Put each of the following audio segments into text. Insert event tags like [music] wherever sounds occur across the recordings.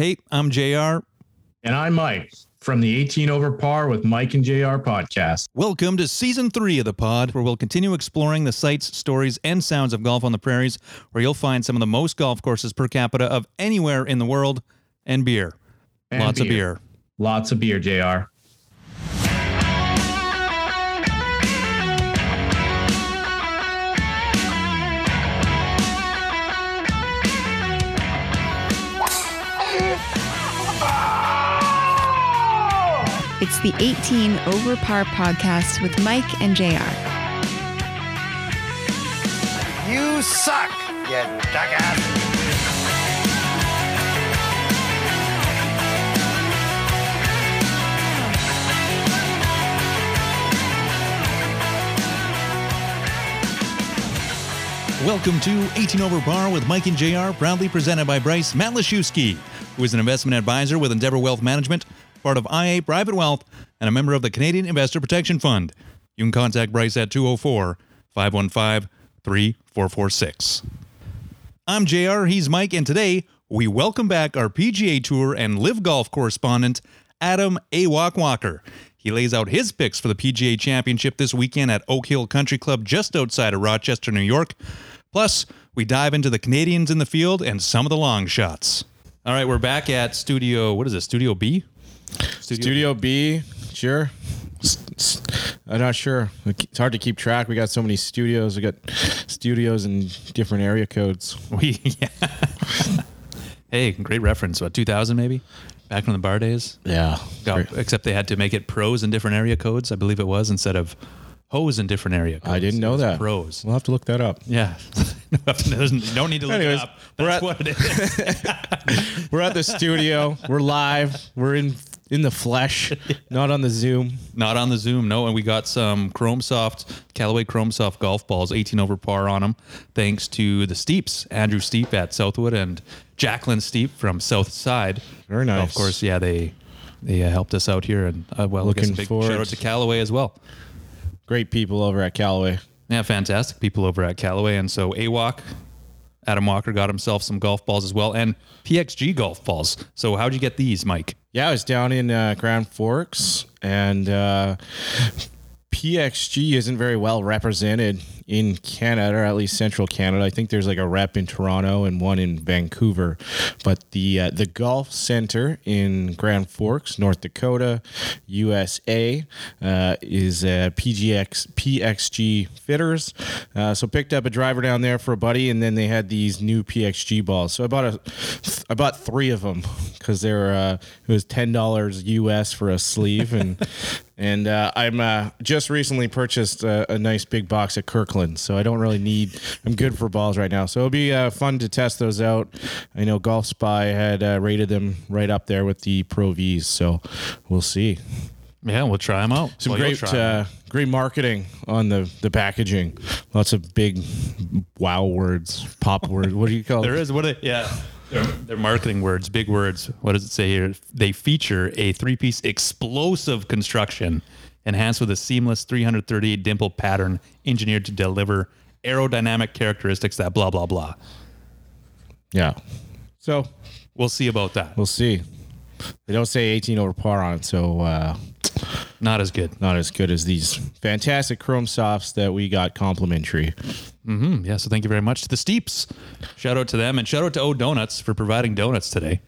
Hey, I'm JR. And I'm Mike from the 18 Over Par with Mike and JR podcast. Welcome to season three of the pod, where we'll continue exploring the sights, stories, and sounds of golf on the prairies, where you'll find some of the most golf courses per capita of anywhere in the world, and beer. And Lots of beer. Lots of beer, JR. It's the 18 Over Par podcast with Mike and JR. You suck, you jackass. Welcome to 18 Over Par with Mike and JR, proudly presented by Bryce Matlashewski, who is an investment advisor with Endeavour Wealth Management, part of IA Private Wealth, and a member of the Canadian Investor Protection Fund. You can contact Bryce at 204 515 3446. I'm JR, he's Mike, and today we welcome back our PGA Tour and LIV Golf correspondent, Adam Awak Walker. He lays out his picks for the PGA Championship this weekend at Oak Hill Country Club just outside of Rochester, New York. Plus, we dive into the Canadians in the field and some of the long shots. All right, we're back at Studio, what is it, Studio B? Studio B, sure. I'm not sure. It's hard to keep track. We got so many studios. We got studios in different area codes. [laughs] We, yeah. hey, great reference. What, 2000 maybe? Back from the bar days? Yeah. Got, except they had to make it pros in different area codes, I believe it was, instead of hose in different area codes. I didn't know that. Pros. We'll have to look that up. Yeah. [laughs] There's- you need to look Anyways, it up. we're That's at- what it is. [laughs] We're at the studio. We're live. We're in in the flesh, [laughs] not on the Zoom. Not on the Zoom, no. And we got some Chrome Soft, Callaway Chrome Soft golf balls, 18 over par on them, thanks to the Steeps, Andrew Steep at Southwood and Jacqueline Steep from South Side. Very nice. Of course, yeah, they they uh, helped us out here. And uh, well, I guess Looking a big forward. shout out to Callaway as well. Great people over at Callaway. Yeah, fantastic people over at Callaway. And so AWOC, Adam Walker got himself some golf balls as well and PXG golf balls. So how'd you get these, Mike? Yeah, I was down in uh, Grand Forks, and uh, PXG isn't very well represented in Canada, or at least Central Canada. I think there's like a rep in Toronto and one in Vancouver, but the uh, the golf center in Grand Forks, North Dakota, USA, uh, is uh, PGX PXG fitters. Uh, so picked up a driver down there for a buddy, and then they had these new PXG balls. So I bought a I bought three of them because they were uh, it was ten dollars US for a sleeve and. [laughs] And uh, I'm uh, just recently purchased a, a nice big box at Kirkland, so I don't really need. I'm good for balls right now, so it'll be uh, fun to test those out. I know Golf Spy had uh, rated them right up there with the Pro Vs, so we'll see. Yeah, we'll try them out. Some Well, great, uh, great marketing on the the packaging. Lots of big wow words, pop [laughs] words. What do you call There it? is what it yeah. They're, they're marketing words, big words. What does it say here? They feature a three-piece explosive construction, enhanced with a seamless 338 dimple pattern, engineered to deliver aerodynamic characteristics that blah blah blah. Yeah. So We'll see about that. we'll see. They don't say 18 over par on it, so uh, Not as good. not as good as these fantastic Chrome Softs that we got complimentary. Mm-hmm. yeah, so thank you very much to the Steeps. Shout out to them and shout out to O Donuts for providing donuts today.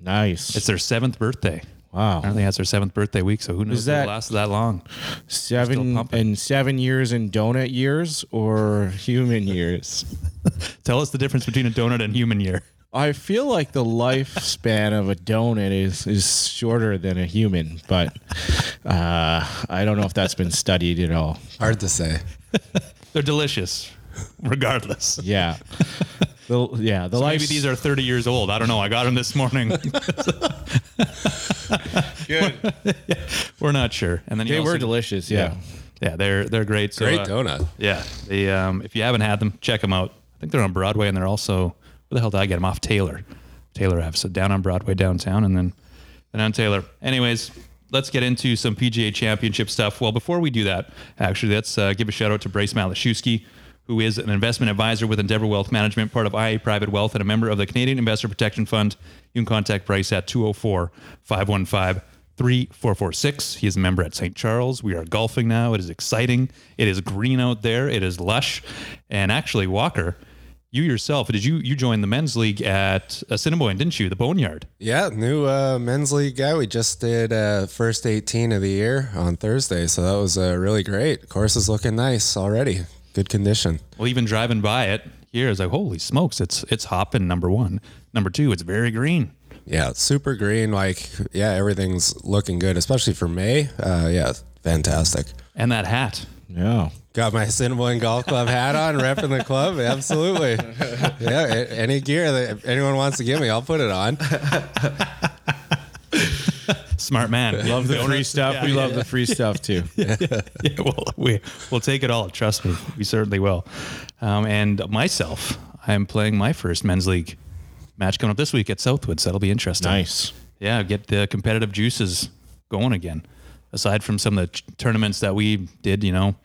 Nice. It's their seventh birthday. Wow. Apparently, that's their seventh birthday week, so who knows if that- it lasted that long? Seven pumping. and seven years in donut years or human [laughs] years? Tell us the difference between a donut and human year. I feel like the lifespan of a donut is is shorter than a human, but uh, I don't know if that's been studied at all. Hard to say. [laughs] They're delicious, regardless. Yeah, the, yeah. The life. Maybe these are 30 years old. I don't know. I got them this morning. [laughs] [laughs] good. [laughs] we're not sure. And then you They were also- delicious. Yeah. Yeah, they're they're great. So, Great uh, donut. Yeah, they um, if you haven't had them, check them out. I think they're on Broadway, and they're also where the hell did I get them off Taylor? Taylor Ave. So down on Broadway downtown, and then then on Taylor. Anyways, let's get into some PGA Championship stuff. Well, before we do that, actually, let's uh, give a shout out to Bryce Matlashewski, who is an investment advisor with Endeavour Wealth Management, part of IA Private Wealth, and a member of the Canadian Investor Protection Fund. You can contact Bryce at 204 515 3446. He is a member at St. Charles. We are golfing now. It is exciting. It is green out there. It is lush. And actually, Walker, you yourself, did you you join the men's league at Assiniboine, didn't you? The Boneyard. Yeah, new uh, men's league guy. We just did uh, first 18 of the year on Thursday, so that was uh, really great. Course is looking nice already. Good condition. Well, even driving by it here is like, holy smokes, it's it's hopping. Number one, number two, it's very green. Yeah, super green. Like, yeah, everything's looking good, especially for May. Uh, yeah, fantastic. And that hat. Yeah. Got my Assiniboine Golf Club hat on, repping the club. [laughs] Absolutely. Yeah, any gear that anyone wants to give me, I'll put it on. [laughs] Smart man. [laughs] Love the free stuff. we love the free stuff too. [laughs] [laughs] yeah, well, we we'll take it all. Trust me, we certainly will. Um, and myself, I am playing my first men's league match coming up this week at Southwoods. That'll be interesting. Nice. Yeah, get the competitive juices going again. Aside from some of the tournaments that we did, you know,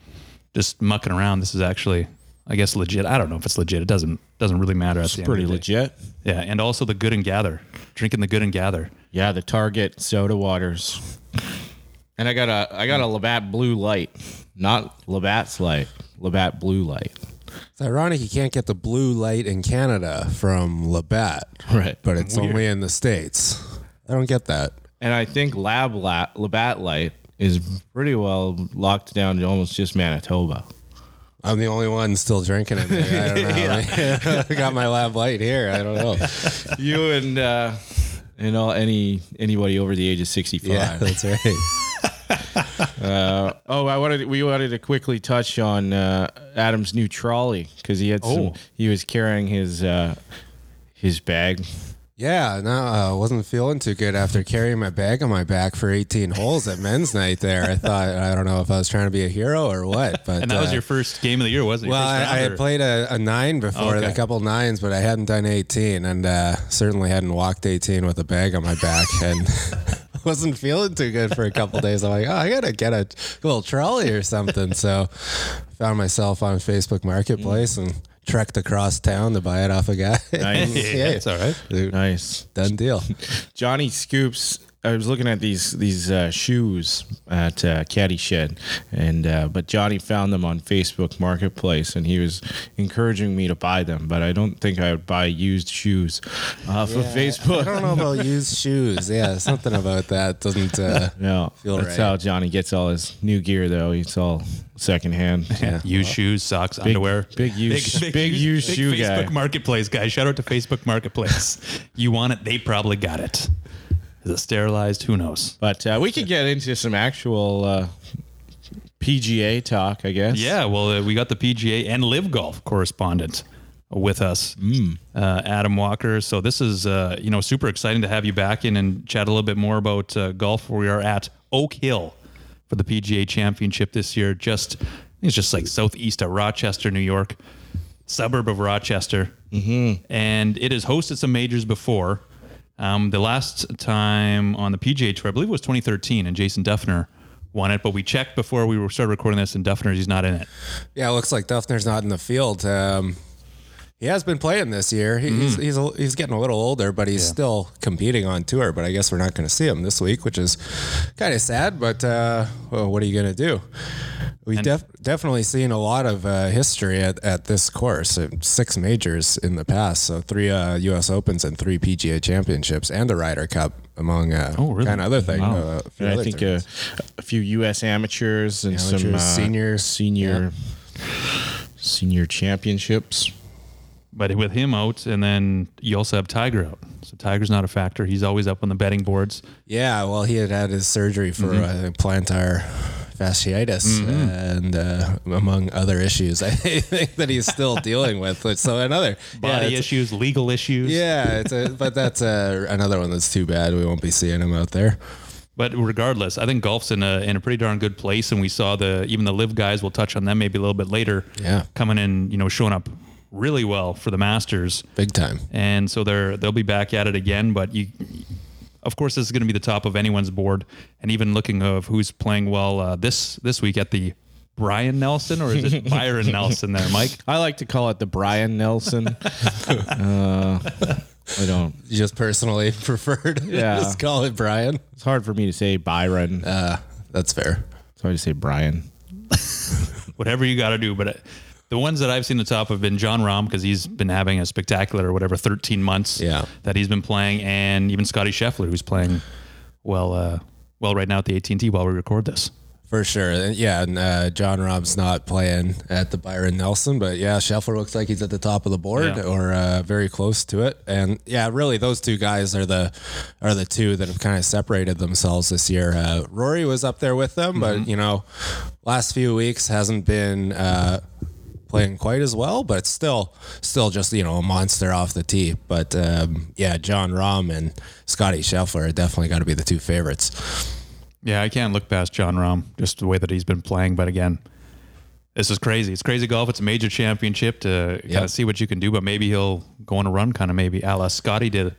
just mucking around. This is actually, I guess, legit. I don't know if it's legit. It doesn't doesn't really matter. At It's pretty of the day. legit. Yeah, and also the good and gather, drinking the good and gather. Yeah, the Target soda waters. And I got a I got a Labatt Blue Light, not Labatt's Light, Labatt Blue Light. It's ironic you can't get the blue light in Canada from Labatt, Right. but it's only in the States. I don't get that. And I think Lab La- Labatt Light is pretty well locked down to almost just Manitoba. I'm the only one still drinking it. I don't know. [laughs] [laughs] I got my lab light here. I don't know. You and uh, and all any anybody over the age of sixty five. Yeah, that's right. [laughs] Oh, I wanted we wanted to quickly touch on uh, Adam's new trolley because he had some, Oh. he was carrying his uh, his bag. Yeah, no, I wasn't feeling too good after carrying my bag on my back for 18 holes at men's night there. I thought, I don't know if I was trying to be a hero or what, [laughs] but. And that was uh, your first game of the year, wasn't it? Well, I, I had played a, a nine before, Okay. a couple nines, but I hadn't done 18 and uh, certainly hadn't walked 18 with a bag on my back [laughs] and [laughs] wasn't feeling too good for a couple days. I'm like, oh, I got to get a little trolley or something. So found myself on Facebook Marketplace and trekked across town to buy it off a guy. Nice. [laughs] yeah, it's all right. Dude, Nice. Done deal. Johnny Scoops. I was looking at these these uh, shoes at uh, Caddy Shed, and uh, but Johnny found them on Facebook Marketplace, and he was encouraging me to buy them. But I don't think I would buy used shoes off of Facebook. I don't know about [laughs] used shoes. Yeah, something about that doesn't. Uh, [laughs] No, Feel that's right. how Johnny gets all his new gear, though. It's all secondhand. Yeah. Used shoes, socks, underwear. big used- big used shoe big guy. Facebook Marketplace guy. Shout out to Facebook Marketplace. you want it? They probably got it. Is it sterilized? Who knows? But uh, we could get into some actual uh, PGA talk, I guess. Yeah, well, uh, we got the PGA and LIV Golf correspondent with us, uh, Adam Walker. So this is, uh, you know, super exciting to have you back in and chat a little bit more about uh, golf. Where we are at Oak Hill for the PGA Championship this year. Just, it's just like southeast of Rochester, New York, suburb of Rochester, mm-hmm. and it has hosted some majors before. Um, the last time on the PGA Tour, I believe it was 2013, and Jason Dufner won it. But we checked before we started recording this, and Dufner he's not in it. Yeah, it looks like Dufner's not in the field. Um, he has been playing this year. He, He's he's, a, he's getting a little older, but he's still competing on tour. But I guess we're not going to see him this week, which is kind of sad. But uh, well, what are you going to do? We've def- definitely seen a lot of uh, history at, at this course. Uh, Six majors in the past, so three uh, U.S. Opens and three PGA Championships and the Ryder Cup, among uh, Oh, really? kind of other things. Wow. Uh, a I think uh, tournaments. a few U.S. amateurs and some Amateurs, uh, seniors. senior, senior championships. But with him out, and then you also have Tiger out. So Tiger's not a factor. He's always up on the betting boards. Yeah, well, he had had his surgery for uh, plantar fasciitis and uh, among other issues. [laughs] I think that he's still [laughs] dealing with. So another Body it's- issues, legal issues. Yeah, it's a, but that's uh, another one that's too bad. We won't be seeing him out there. But regardless, I think golf's in a in a pretty darn good place, and we saw the even the LIV guys. We'll touch on them maybe a little bit later. Yeah. coming in, you know, showing up really well for the Masters, Big time. and so they're they'll be back at it again. But you, of course, this is going to be the top of anyone's board, and even looking of who's playing well uh, this this week at the Brian Nelson or is it [laughs] Byron Nelson there, Mike? I like to call it the Brian Nelson. [laughs] uh, I don't. Just personally [laughs] preferred. Yeah. Just call it Brian. It's hard for me to say Byron. Uh, that's fair. So I just say Brian. Whatever you got to do. But uh, the ones that I've seen the top have been Jon Rahm because he's been having a spectacular or whatever 13 months Yeah. that he's been playing, and even Scotty Scheffler who's playing well, uh, well right now at the AT&T while we record this. For sure. Yeah, and uh, Jon Rahm's not playing at the Byron Nelson, but yeah, Scheffler looks like he's at the top of the board Yeah. or uh, very close to it. And yeah, really those two guys are the are the two that have kind of separated themselves this year. Uh, Rory was up there with them, but you know, last few weeks hasn't been uh, playing quite as well, but it's still still just you know a monster off the tee. But um, yeah, Jon Rahm and Scotty Scheffler are definitely got to be the two favorites. Yeah, I can't look past Jon Rahm, just the way that he's been playing. But again, this is crazy. It's crazy golf. It's a major championship to kind Yep. of see what you can do. But maybe he'll go on a run, kind of maybe a la Scotty did.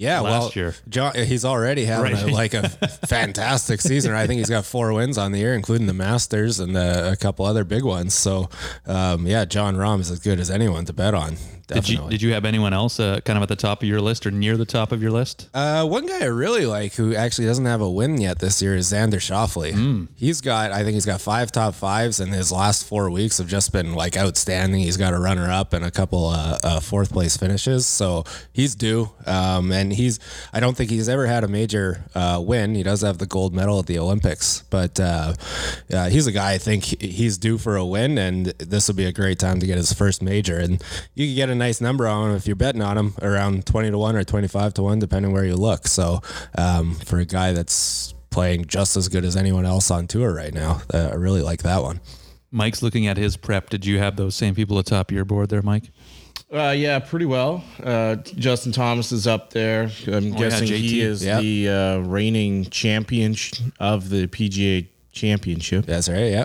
Yeah, last well, year. Jon, he's already having Right. a, like a [laughs] fantastic season. I think he's got four wins on the year, including the Masters and uh, a couple other big ones. So, um, yeah, Jon Rahm is as good as anyone to bet on. Did you did you have anyone else uh, kind of at the top of your list or near the top of your list? Uh, one guy I really like who actually doesn't have a win yet this year is Xander Schauffele. Hmm. He's got, I think he's got five top fives, and his last four weeks have just been like outstanding. He's got a runner up and a couple uh, uh, fourth place finishes, so he's due. Um, and he's, I don't think he's ever had a major uh, win. He does have the gold medal at the Olympics, but uh, uh, he's a guy I think he's due for a win, and this will be a great time to get his first major. And you can get a nice number on him if you're betting on him around 20 to 1 or 25 to 1, depending where you look. So um, for a guy that's playing just as good as anyone else on tour right now, uh, I really like that one. Mike's looking at his prep. Did you have those same people atop your board there, Mike? Uh, yeah, pretty well. Uh, Justin Thomas is up there. I'm yeah, guessing he is Yep. the uh, reigning champion of the PGA Championship. That's right. Yeah.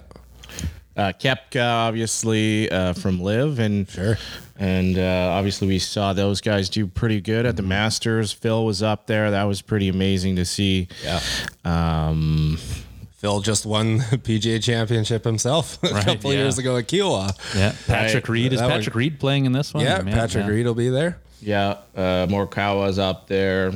Uh, Koepka, obviously, uh, from LIV, and Sure. And uh, obviously we saw those guys do pretty good at the Masters. Phil was up there. That was pretty amazing to see. Yeah. Um, Phil just won [laughs] the PGA championship himself [laughs] a Right, couple yeah. years ago at Kiawah. Yeah, Patrick Right. Reed is That one- Patrick Reed playing in this one? Yeah, Man, Patrick yeah. Reed will be there. yeah, uh, Morikawa's up there.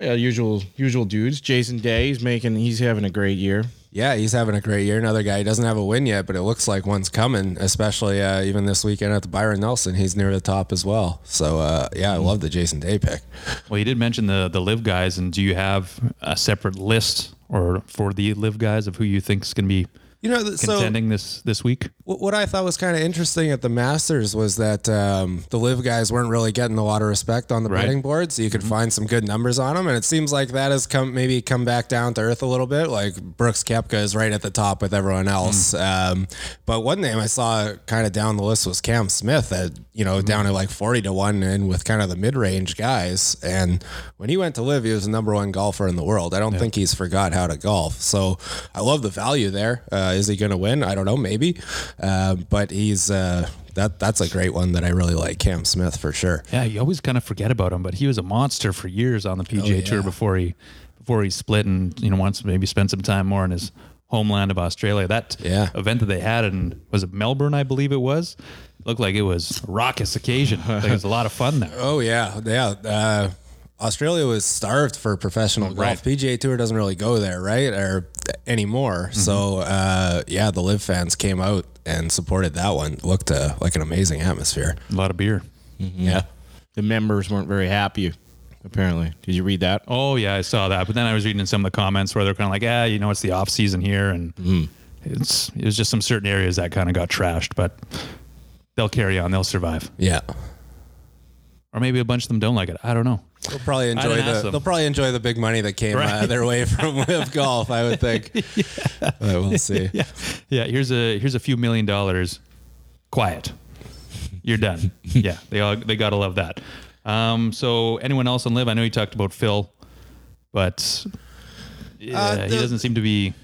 Yeah, usual usual dudes. Jason Day, he's making he's having a great year. Yeah, he's having a great year. Another guy, he doesn't have a win yet, but it looks like one's coming, especially uh, even this weekend at the Byron Nelson. He's near the top as well. So, uh, yeah, I love the Jason Day pick. Well, you did mention the the LIV guys, and do you have a separate list or for the LIV guys of who you think is going to be You know, th- so contending this this week? What what I thought was kind of interesting at the Masters was that um, the LIV guys weren't really getting a lot of respect on the Right. betting board, so you could find some good numbers on them. And it seems like that has come maybe come back down to earth a little bit. Like Brooks Koepka is right at the top with everyone else. Um, but one name I saw kind of down the list was Cam Smith at you know down at like forty to one, and with kind of the mid range guys. And when he went to LIV, he was the number one golfer in the world. I don't think he's forgot how to golf. So I love the value there. Uh, is he going to win? I don't know, maybe. Uh, but he's uh, that that's a great one that I really like, Cam Smith for sure. Yeah, you always kind of forget about him, but he was a monster for years on the PGA Tour yeah. before he before he split and you know wants to maybe spend some time more in his homeland of Australia. That Yeah. event that they had in was it Melbourne, I believe it was. Looked like it was a raucous occasion. Think it was a lot of fun there. [laughs] Oh yeah, yeah. Uh, Australia was starved for professional golf. Right. PGA Tour doesn't really go there, right, or anymore. So uh, yeah, the LIV fans came out and supported that one. Looked uh, like an amazing atmosphere. A lot of beer. Yeah. The members weren't very happy. Apparently, did you read that? Oh yeah, I saw that. But then I was reading some of the comments where they're kind of like, "Yeah, you know, it's the off season here, and it's it was just some certain areas that kind of got trashed, but they'll carry on, they'll survive, Yeah. or maybe a bunch of them don't like it. I don't know. They'll probably enjoy the them. they'll probably enjoy the big money that came uh, Right. their way [laughs] from LIV golf. I would think. [laughs] But we'll see. [laughs] Yeah, yeah. Here's a here's a few million dollars. Quiet. You're done. yeah, they all they gotta love that. Um, so anyone else on LIV? I know you talked about Phil, but yeah, Uh, he doesn't seem to be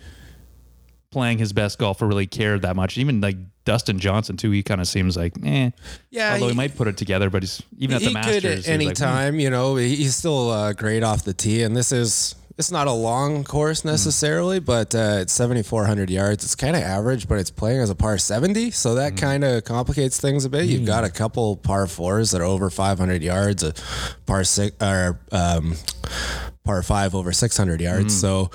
playing his best golf or really cared that much. Even like Dustin Johnson too, he kind of seems like eh. Yeah, Although he, he- might put it together, but he's even at the he Masters. could he's at any like, hmm. time, you know. He's still uh, great off the tee, and this is it's not a long course necessarily, but uh, it's 7,400 yards. It's kind of average, but it's playing as a par 70, so that kind of complicates things a bit. You've got a couple par fours that are over 500 yards, a par six or um, par five over 600 yards. So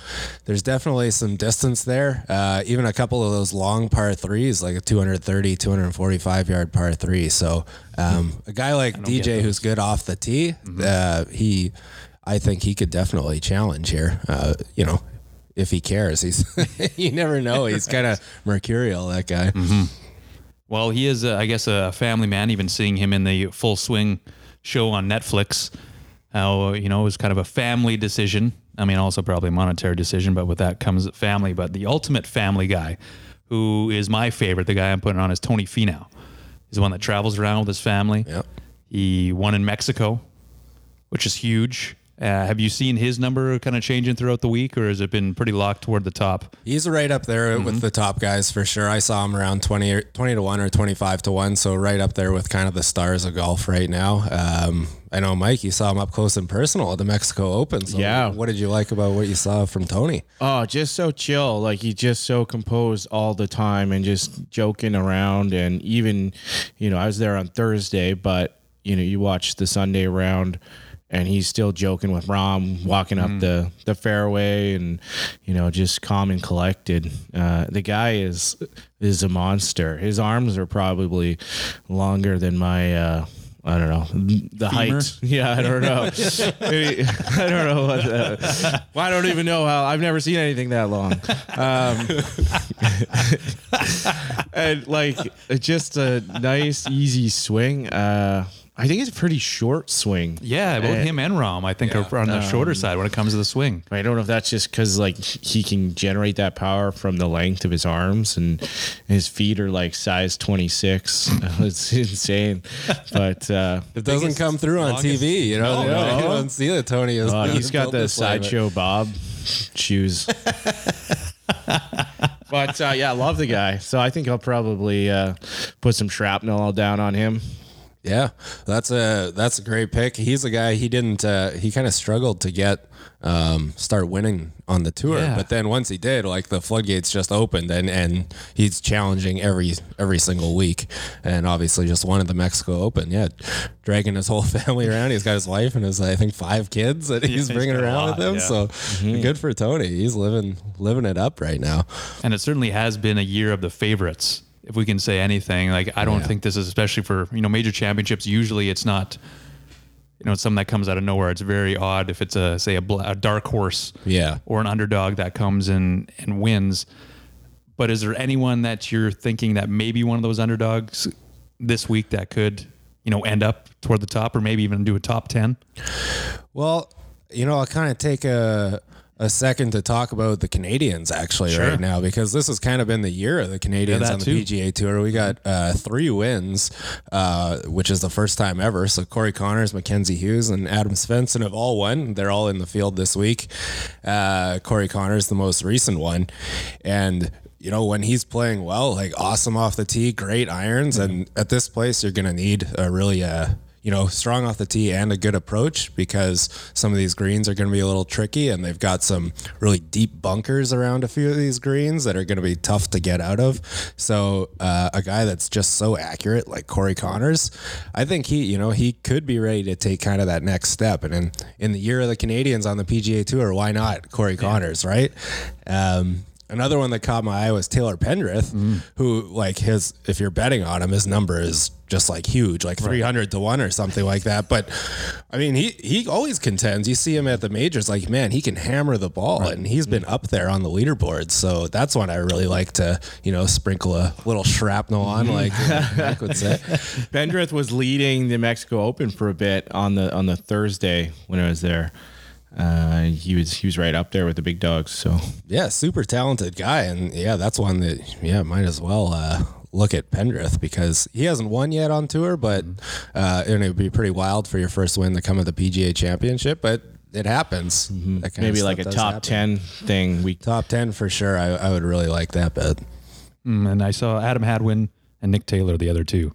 there's definitely some distance there. Uh, even a couple of those long par threes, like a 230, 245 yard par three. So um, a guy like DJ who's good off the tee, uh, he, I think he could definitely challenge here. Uh, you know, if he cares, he's [laughs] you never know. He's [laughs] kind of mercurial that guy. Well, he is, uh, I guess, a family man. Even seeing him in the Full Swing show on Netflix, how you know it was kind of a family decision. I mean, also probably a monetary decision, but with that comes family. But the ultimate family guy, who is my favorite, the guy I'm putting on is Tony Finau. He's the one that travels around with his family. Yep. He won in Mexico, which is huge. Uh, have you seen his number kind of changing throughout the week, or has it been pretty locked toward the top? He's right up there with the top guys for sure. I saw him around 20, 20 to 1 or 25 to 1. So right up there with kind of the stars of golf right now. Um, I know, Mike, you saw him up close and personal at the Mexico Open. So Yeah. What did you like about what you saw from Tony? Oh, just so chill. Like he's just so composed all the time and just joking around. And even, you know, I was there on Thursday, but you know, you watch the Sunday round and he's still joking with Rahm, walking up the, the fairway and, you know, just calm and collected. Uh, the guy is, is a monster. His arms are probably longer than my, uh, I don't know the height. [laughs] Yeah, I don't know. [laughs] I don't know what. The, well, I don't even know how. I've never seen anything that long. Um, [laughs] and like just a nice, easy swing. Uh, I think it's a pretty short swing. Yeah, both Uh, him and Rahm, I think, are on the shorter side when it comes to the swing. I don't know if that's just because like he can generate that power from the length of his arms and his feet are like size 26. [laughs] it's insane. But uh, [laughs] It doesn't come through on TV, you know. No, you don't see that Tony is. uh, [laughs] he's got built the this way, but- sideshow Bob shoes. but uh, yeah, I love the guy. So I think I'll probably uh, put some shrapnel all down on him. Yeah, that's a that's a great pick. He's a guy he didn't uh, he kind of struggled to get um, start winning on the tour, Yeah. but then once he did, like the floodgates just opened and and he's challenging every every single week, and obviously just won at the Mexico Open. Yeah, dragging his whole [laughs] family around. He's got his wife and his I think five kids that [laughs] he's he's bringing around lot, with him. yeah. So good for Tony. He's living living it up right now. And it certainly has been a year of the favorites, if we can say anything. Like, I don't Yeah. think this is especially for, you know, major championships. Usually it's not, you know, it's something that comes out of nowhere. It's very odd if it's a, say, a, a dark horse Yeah. or an underdog that comes in and wins. But is there anyone that you're thinking that maybe one of those underdogs this week that could, you know, end up toward the top or maybe even do a top 10? Well, you know, I'll kind of take a a second to talk about the Canadians actually Sure. right now because this has kind of been the year of the Canadians that on the too. PGA Tour. We got uh, three wins, uh, which is the first time ever. So Corey Conners, Mackenzie Hughes, and Adam Svensson have all won. They're all in the field this week. Uh, Corey Conners, the most recent one, and. You know, when he's playing well, like awesome off the tee, great irons, and at this place, you're going to need a really, uh, you know, strong off the tee and a good approach because some of these greens are going to be a little tricky and they've got some really deep bunkers around a few of these greens that are going to be tough to get out of. So, uh, a guy that's just so accurate like Corey Conners, I think he, you know, he could be ready to take kind of that next step. And in, in the year of the Canadians on the PGA Tour, why not Corey Conners, right? Um, Another one that caught my eye was Taylor Pendrith, mm-hmm. who like his if you're betting on him, his number is just like huge, like three hundred to one or something like that. But I mean, he he always contends. You see him at the majors, like man, he can hammer the ball, and he's been mm-hmm. up there on the leaderboard. So that's one I really like to you know sprinkle a little shrapnel on, mm-hmm. like uh, [laughs] Mike would say. Pendrith was leading the Mexico Open for a bit on the on the Thursday when I was there. Uh, he was he was right up there with the big dogs. So Yeah, super talented guy, and yeah, that's one that yeah might as well uh, look at Pendrith because he hasn't won yet on tour, but uh, and it would be pretty wild for your first win to come at the PGA Championship, but it happens. That kind of maybe like a top happen. ten thing. We top ten for sure. I, I would really like that bet. Mm, and I saw Adam Hadwin and Nick Taylor, the other two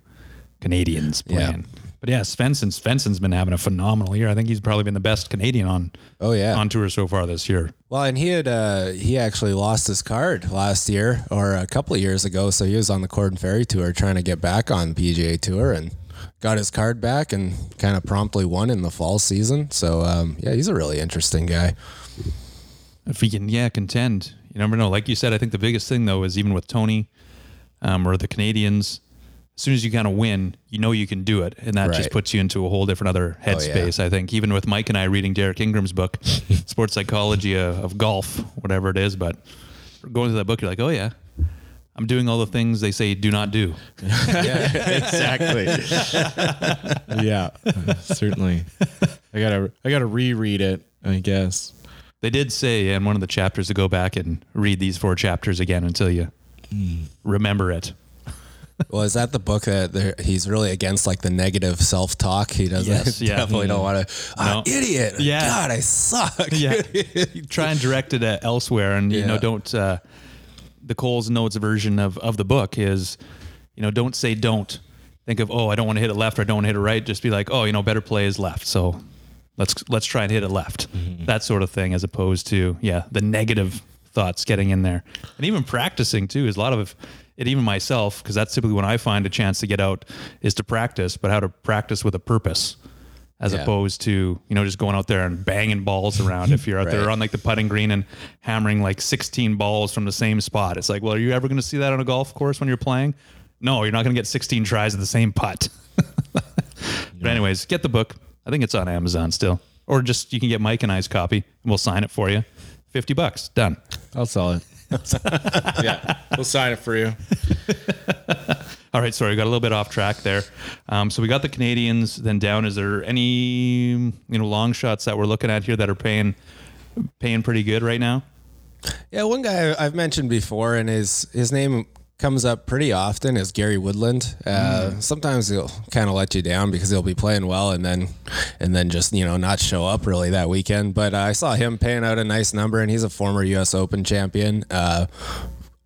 Canadians Yeah. But yeah, Svensson Svensson's been having a phenomenal year. I think he's probably been the best Canadian on Oh yeah. on tour so far this year. Well, and he had uh, he actually lost his card last year or a couple of years ago. So he was on the Korn Ferry tour trying to get back on PGA Tour and got his card back and kind of promptly won in the fall season. So um, yeah, he's a really interesting guy. If he can, yeah, contend. You never know. Like you said, I think the biggest thing though is even with Tony um, or the Canadians, as soon as you kind of win, you know you can do it, and that just puts you into a whole different other oh, yeah. headspace. I think even with Mike and I reading Derek Ingram's book, [laughs] Sports Psychology of, of Golf, whatever it is, but going through that book, you're like, oh yeah, I'm doing all the things they say do not do. [laughs] exactly. [laughs] yeah, certainly. I gotta I gotta reread it. I guess. They did say in one of the chapters to go back and read these four chapters again until you hmm. remember it. Well, is that the book that he's really against like the negative self talk? He doesn't Yes, [laughs] yeah. definitely don't want to. No. idiot! Yeah. God, I suck. yeah [laughs] try and direct it uh, elsewhere and you know don't uh the coles notes version of of the book is you know don't say don't think of oh i don't want to hit it left or i don't want to hit it right just be like oh you know better play is left so let's let's try and hit it left that sort of thing as opposed to yeah the negative thoughts getting in there and even practicing too is a lot of it even myself because that's typically when i find a chance to get out is to practice but how to practice with a purpose as Yeah. opposed to you know just going out there and banging balls around if you're out there Right. on like the putting green and hammering like 16 balls from the same spot. It's like well are you ever going to see that on a golf course when you're playing? No you're not going to get 16 tries at the same putt. [laughs] But anyways get the book. I think it's on amazon still. Or just you can get mike and i's copy and we'll sign it for you. 50 bucks done. I'll sell it. Yeah, we'll sign it for you. All right, sorry, we got a little bit off track there. Um, so we got the Canadians. Then down, is there any you know long shots that we're looking at here that are paying paying pretty good right now? Yeah, one guy I've mentioned before, and his his name comes up pretty often is Gary Woodland. Uh, Sometimes he'll kind of let you down because he'll be playing well, and then and then just you know not show up really that weekend. But uh, I saw him paying out a nice number, and he's a former U.S. Open champion. Uh,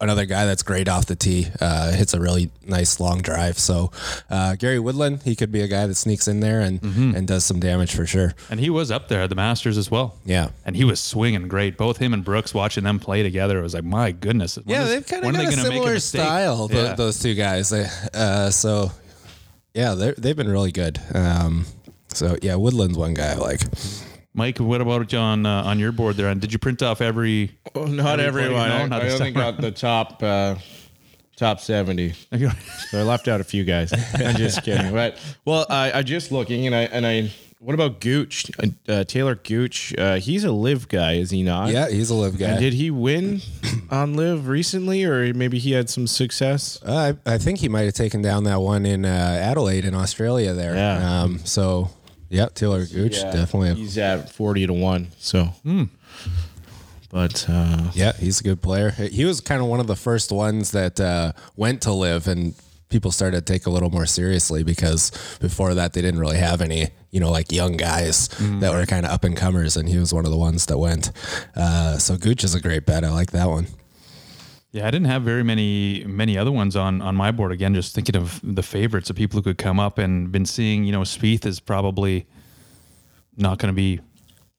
another guy that's great off the tee. Uh, hits a really nice long drive. So uh, Gary Woodland, he could be a guy that sneaks in there and and does some damage for sure. And he was up there at the Masters as well. Yeah. and he was swinging great. Both him and Brooks watching them play together, it was like, my goodness. when Yeah, is- they've kind of are got they a gonna make similar mistake? style. Yeah. those two guys. They, uh, so yeah, they they've been really good. Um, so yeah, Woodland's one guy I like. Mike, what about on uh, on your board there? And did you print off every? Oh, not Everybody everyone. know? I, Not I this only got the top uh, top seventy. [laughs] So I left out a few guys. I'm just kidding. But well, I, I just looking and I and I. What about Gooch? Uh, uh, Taylor Gooch. Uh, he's a LIV guy, is he not? Yeah, he's a LIV guy. And did he win on LIV recently, or maybe he had some success? Uh, I, I think he might have taken down that one in uh, Adelaide in Australia there. Yeah. Um, so yeah, Taylor Gooch Yeah, definitely. He's at forty to one. So, but uh, yeah, he's a good player. He was kind of one of the first ones that uh, went to LIV and people started to take a little more seriously because before that they didn't really have any, you know, like young guys that were kind of up and comers, and he was one of the ones that went. Uh, so Gooch is a great bet. I like that one. Yeah, I didn't have very many many other ones on on my board. Again, just thinking of the favorites of people who could come up and been seeing. You know, Spieth is probably not going to be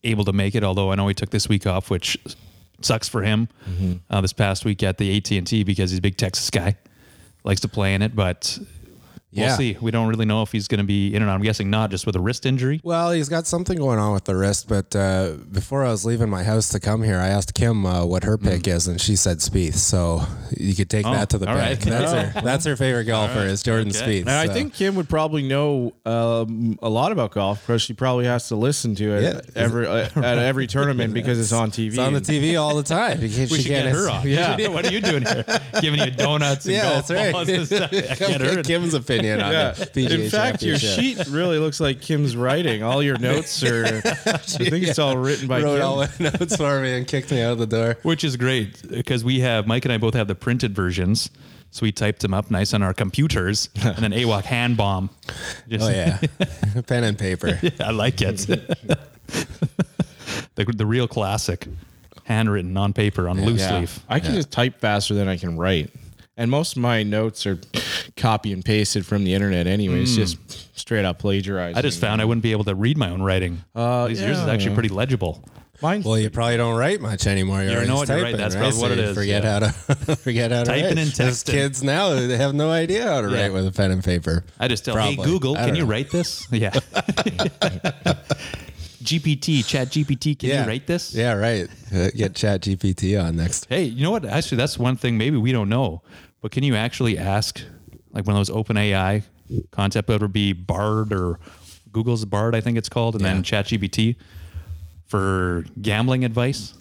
able to make it. Although I know he took this week off, which sucks for him. Uh, this past week at the AT and T because he's a big Texas guy, likes to play in it. But we'll Yeah. see. We don't really know if he's going to be in or not. I'm guessing not, just with a wrist injury. Well, he's got something going on with the wrist, but uh, before I was leaving my house to come here, I asked Kim uh, what her pick is, and she said Spieth. So you could take Oh, that to the bank. right. That's her. [laughs] That's her favorite golfer is Jordan Okay. Spieth. and I think Kim would probably know um, a lot about golf because she probably has to listen to it Yeah. every uh, [laughs] at every tournament because it's on TV. it's on the TV all the time. We she should get her on. [laughs] Yeah. what are you doing here? Giving you donuts and Yeah, golf that's right. balls and stuff. Yeah, Come get her get in. Opinion on Yeah. the PGA In fact, your sheet really looks like Kim's writing. All your notes [laughs] are. I think it's all written by wrote Kim. all my [laughs] notes for me and kicked me out of the door. Which is great because we have Mike and I both have the printed versions. So we typed them up nice on our computers [laughs] and then AWOC hand bomb. Just- Oh yeah, pen and paper. I like it. the, the real classic, handwritten on paper on loose Yeah. leaf. I can just type faster than I can write. And most of my notes are copy and pasted from the internet anyway. It's just straight up plagiarized. I just found I wouldn't be able to read my own writing. Uh, At least yours is yeah. actually pretty legible. Mine. Well, you probably don't write much anymore. You're You know always what, you're right. typing, That's right? probably what So it you is, Forget yeah. how to [laughs] forget how to Typing write. and Those texting. kids now they have no idea how to Yeah. write with a pen and paper. I just tell, Probably. hey Google, I can don't you know. write this? [laughs] Yeah. GPT, Chat GPT, can you write this? Yeah, right. Uh, Get Chat GPT on next. Hey, you know what? Actually, that's one thing maybe we don't know. But can you actually ask, like one of those open AI concept, it be Bard or Google's Bard, I think it's called, and then Yeah. ChatGPT for gambling advice?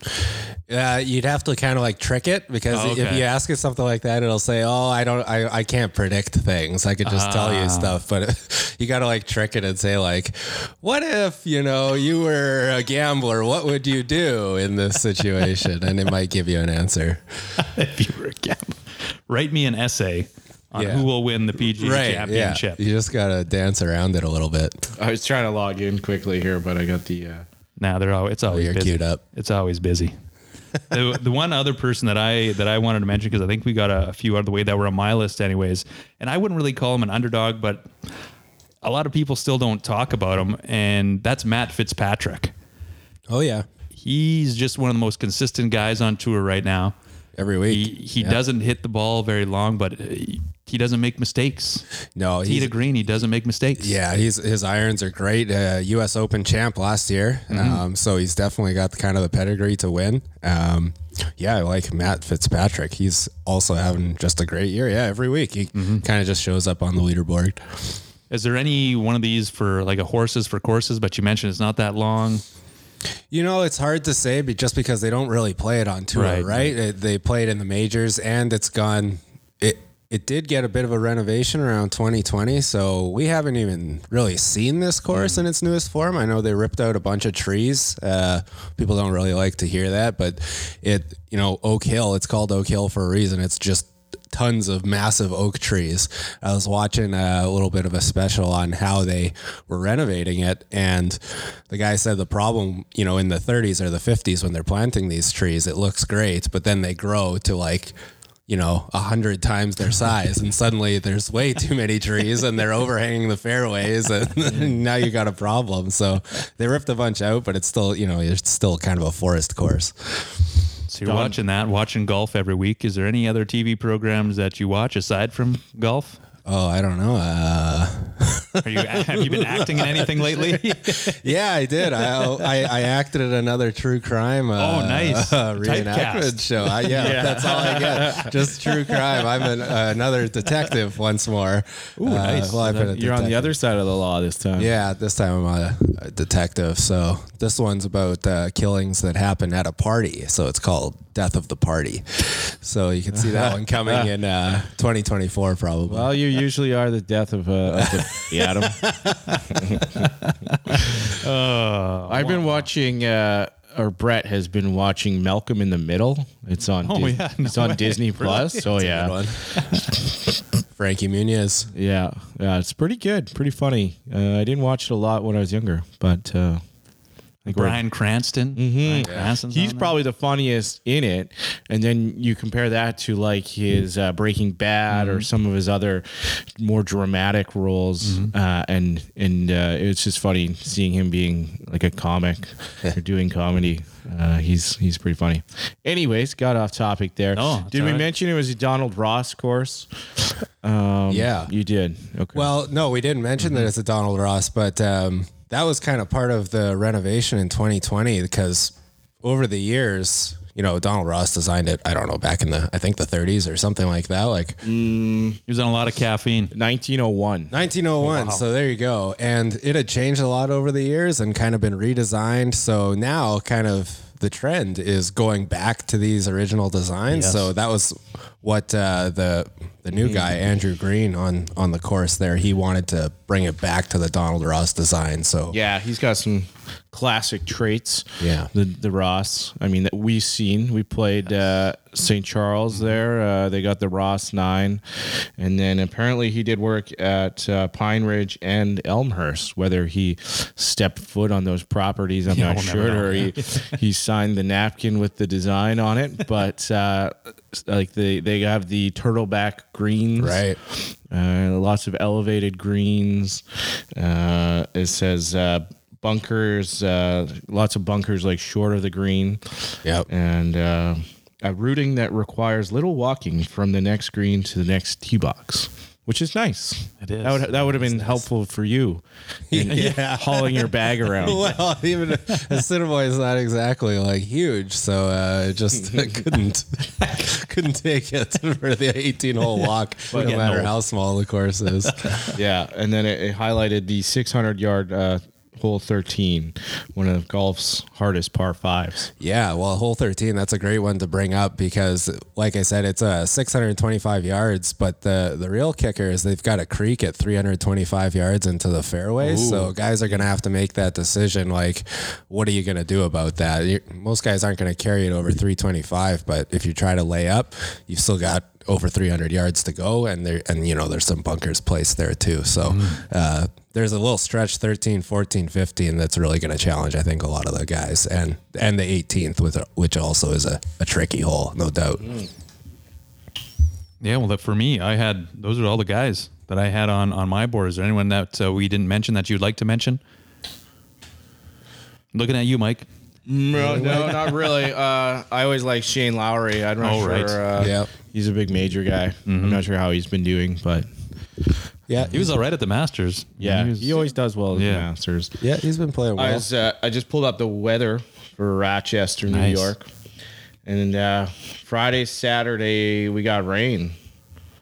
Uh, you'd have to kind of like trick it because Oh, if you ask it something like that, it'll say, "Oh, I don't, I, I can't predict things. I could just tell Ah. you stuff." But [laughs] you got to like trick it and say, like, "What if you know you were a gambler? What would you do in this situation?" and it might give you an answer. [laughs] if you were a gambler. Write me an essay on Yeah. who will win the PGA Right? Yeah. Championship. You just got to dance around it a little bit. I was trying to log in quickly here, but I got the. Uh, Nah, they're always, it's always you're busy. queued up. It's always busy. [laughs] the, the one other person that I that I wanted to mention because I think we got a, a few out of the way that were on my list anyways, and I wouldn't really call him an underdog, but a lot of people still don't talk about him, and that's Matt Fitzpatrick. Oh yeah, He's just one of the most consistent guys on tour right now. Every week. he Yeah. doesn't hit the ball very long, but he, he doesn't make mistakes. No, to green, he doesn't make mistakes. Yeah, he's his irons are great. Uh, U.S. Open champ last year, um, so he's definitely got the kind of the pedigree to win. Um, yeah, I like Matt Fitzpatrick. He's also having just a great year. Yeah, every week he kind of just shows up on the leaderboard. Is there any one of these for like a horses for courses? But you mentioned it's not that long. You know, it's hard to say, but just because they don't really play it on tour, Right. right? It, they play it in the majors, and it's gone. It it did get a bit of a renovation around 2020, so we haven't even really seen this course in its newest form. I know they ripped out a bunch of trees. Uh, people don't really like to hear that, but it, you know, Oak Hill. It's called Oak Hill for a reason. It's just tons of massive oak trees. I was watching a little bit of a special on how they were renovating it, and the guy said the problem, you know, in the 30s or the 50s when they're planting these trees, it looks great, but then they grow to like you know, a hundred times their size, and suddenly there's way too many trees, and they're overhanging the fairways, and [laughs] now you got a problem. So they ripped a bunch out, but it's still, you know, it's still kind of a forest course. So you're watching that, watching golf every week. Is there any other TV programs that you watch aside from golf? Oh, I don't know. Uh, Are you have you been acting in anything lately? [laughs] yeah, I did. I, I I acted in another true crime. Uh, Oh, nice. [laughs] uh, Typecast. reenactment show. I, yeah, that's all I get. [laughs] Just true crime. I'm an, uh, another detective once more. Ooh, nice. Well, I've been a you're on the other side of the law this time. Yeah, this time I'm a, a detective. So this one's about uh, killings that happen at a party. So it's called Death of the Party. So you can see that one coming in uh, 2024 probably. Well, you usually are the death of, uh, of the, [laughs] the atom. [laughs] I've been watching, uh, or Brett has been watching Malcolm in the Middle. It's on. Oh, Dis- yeah, it's on way. Disney Plus. Good yeah. [laughs] Frankie Muniz. yeah, yeah. It's pretty good, pretty funny. Uh, I didn't watch it a lot when I was younger, but uh, I think we're- Bryan Cranston. Bryan Cranston's He's on that? probably the funniest in it, and then you compare that to like his uh, Breaking Bad or some of his other more dramatic roles, uh, and and uh, it's just funny seeing him being like a comic [laughs] or doing comedy. Uh, he's he's pretty funny. Anyways, got off topic there. No, it's did we all right. mention it was a Donald Ross course? Um, Yeah. you did. Okay. Well, no, we didn't mention that it's a Donald Ross, but um, that was kind of part of the renovation in 2020 because over the years, you know, Donald Ross designed it, I don't know, back in the, I think the 30s or something like that. Like mm, He was on a lot of caffeine. 1901. 1901. So there you go. And it had changed a lot over the years and kind of been redesigned. So now, kind of, the trend is going back to these original designs. Yes. So that was what uh, the the new guy Andrew Green on on the course there. He wanted to bring it back to the Donald Ross design. So Yeah, he's got some classic traits. Yeah. the the Ross. I mean, that we've seen. We played uh, St. Charles there. Uh, they got the Ross nine, and then apparently he did work at uh, Pine Ridge and Elmhurst. Whether he stepped foot on those properties, I'm Yeah, not we'll sure. Or he [laughs] he signed the napkin with the design on it, but. Uh, like they, they have the turtleback greens, Right. uh, lots of elevated greens. Uh, it says uh, bunkers, uh, lots of bunkers like short of the green, Yep. and uh, a routing that requires little walking from the next green to the next tee box, which is nice. It is. That would that would have been helpful for you, in [laughs] Yeah. hauling your bag around. [laughs] Well, even Assiniboine is not exactly like huge, so uh, it just [laughs] couldn't couldn't take it for the 18 hole walk, no matter old. how small the course is. Yeah, and then it, it highlighted the 600 yard uh, hole 13, one of golf's hardest par fives. Yeah, well, hole 13, that's a great one to bring up because, like I said, it's a 625 yards, but the, the real kicker is they've got a creek at 325 yards into the fairway. So guys are going to have to make that decision. Like, what are you going to do about that? you most guys aren't going to carry it over 325, but if you try to lay up, you've still got over 300 yards to go and there and you know there's some bunkers placed there too so uh, there's a little stretch 13 14 15 that's really going to challenge i think a lot of the guys and and the 18th with which also is a, a tricky hole no doubt Yeah, well, for me, I had those are all the guys that I had on on my board. Is there anyone that uh, we didn't mention that you'd like to mention? Looking at you, Mike. No, no, not really. [laughs] Uh, I always like Shane Lowry. I'm not Oh, sure. right. Uh, Yep. He's a big major guy. I'm not sure how he's been doing, but yeah He was all right at the Masters. yeah, he, was- he always does well at Yeah. the Masters. yeah he's been playing well I was uh, I just pulled up the weather for Rochester, New Nice. York, and uh, Friday, Saturday we got rain.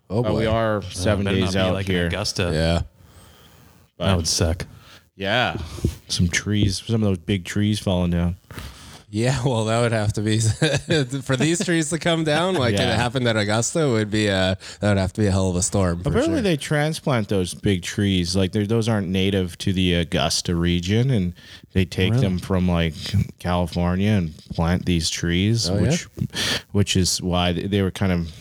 oh But boy we are seven better days be out like in here. Augusta. yeah that would suck. Yeah, some trees, some of those big trees falling down. Yeah [laughs] well that would have to be [laughs] for these trees to come down like Yeah. it happened at augusta would be a that would have to be a hell of a storm Apparently, sure. they transplant those big trees. Like those aren't native to the Augusta region, and they take them from like California and plant these trees, Oh, yeah? which which is why they they were kind of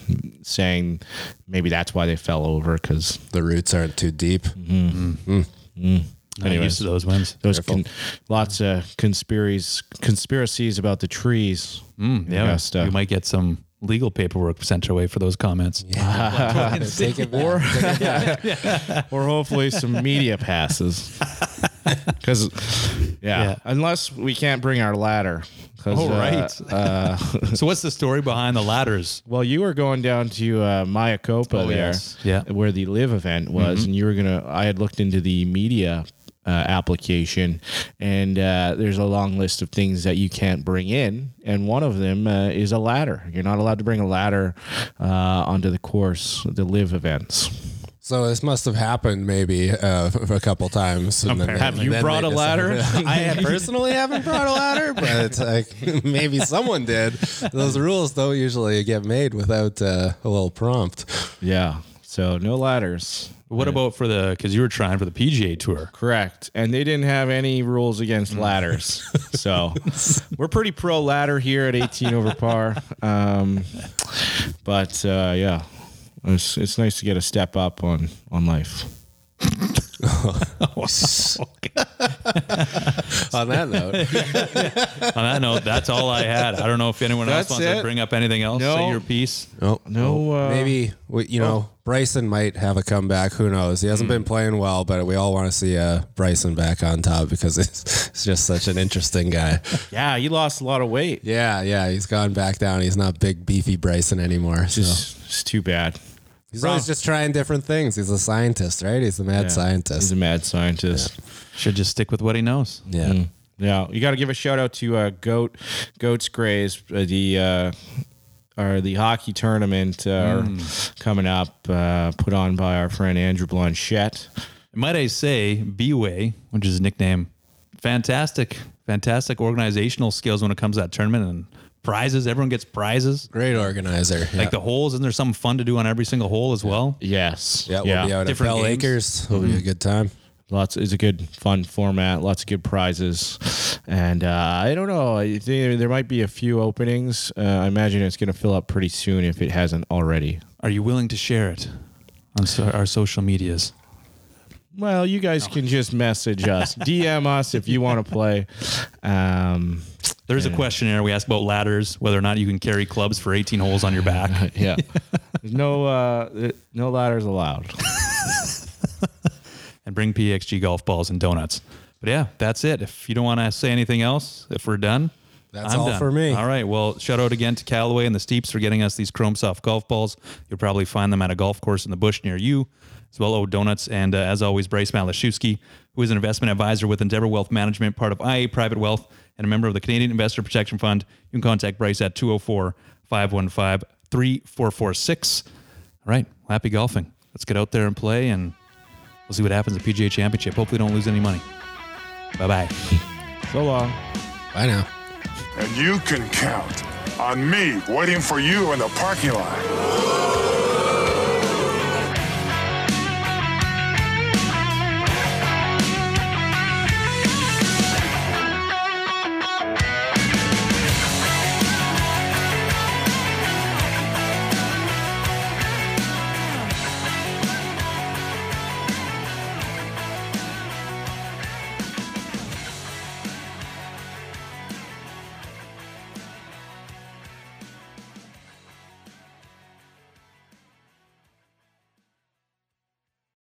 saying maybe that's why they fell over because the roots aren't too deep mm-hmm. mm. Mm. Not Anyways. used to those winds. those con- lots of conspiracies conspiracies about the trees. Mm, yeah, Augusta. you might get some legal paperwork sent our way for those comments. [laughs] take it back. [laughs] [laughs] or hopefully some media passes. Because, yeah, Yeah. unless we can't bring our ladder. 'Cause, Oh, uh, right. so what's the story behind the ladders? well, you were going down to uh, Mayakoba Oh, there, yes. Yeah. where the LIV event was, and you were gonna. I had looked into the media. Uh, application and uh, there's a long list of things that you can't bring in and one of them uh, is a ladder you're not allowed to bring a ladder uh, onto the course the LIV events So this must have happened maybe uh, a couple times. and then- Have and you brought a ladder? [laughs] I personally haven't brought a ladder, but it's like [laughs] maybe someone did. Those rules don't usually get made without uh, a little prompt. yeah so no ladders What about for the because you were trying for the PGA Tour? Correct. And they didn't have any rules against ladders. [laughs] so we're pretty pro ladder here at 18 over par. Um, but uh, yeah, it's, it's nice to get a step up on, on life. [laughs] On that note, [laughs] On that note, that's all I had. I don't know if anyone else wants it? to bring up anything else. No. Say your piece. oh, No, uh, maybe we- you know Bryson might have a comeback. Who knows? He hasn't been playing well, but we all want to see uh, Bryson back on top because it's, it's just such an interesting guy. [laughs] Yeah, you lost a lot of weight. Yeah, yeah, he's gone back down. He's not big beefy Bryson anymore. So. Just, it's too bad. He's always just trying different things. He's a scientist, right? He's a mad Yeah. scientist. He's a mad scientist. Should just stick with what he knows. yeah. Mm. Yeah, you got to give a shout out to uh, Goat Goats Grays, uh, the uh, or the hockey tournament uh, coming up, uh, put on by our friend Andrew Blanchette. Might I say, B-Way, which is his nickname, fantastic, fantastic organizational skills when it comes to that tournament and prizes. Everyone gets prizes. Great organizer. Yeah. Like the holes, isn't there something fun to do on every single hole as well? Yes, yeah, we'll be out at Different Bell games. Acres. It'll be a good time. Lots is a good fun format. Lots of good prizes, and uh, I don't know. I think there might be a few openings. Uh, I imagine it's going to fill up pretty soon if it hasn't already. Are you willing to share it on so- our social medias? Well, you guys can just message us, [laughs] DM us if you want to play. Um, There's a questionnaire we ask about ladders, whether or not you can carry clubs for 18 holes on your back. [laughs] yeah, There's no uh, no ladders allowed. [laughs] and bring PXG golf balls and donuts. But yeah, that's it. If you don't want to say anything else, if we're done, That's I'm all done. for me. All right. Well, shout out again to Callaway and the Steeps for getting us these Chrome Soft golf balls. You'll probably find them at a golf course in the bush near you, as well as donuts. And uh, as always, Bryce Matlashewski, who is an investment advisor with Endeavour Wealth Management, part of IA Private Wealth, and a member of the Canadian Investor Protection Fund. You can contact Bryce at 204 515 3446. All right. Well, happy golfing. Let's get out there and play, and we'll see what happens at PGA Championship. Hopefully, don't lose any money. Bye bye. So long. Bye now. And you can count on me waiting for you in the parking lot.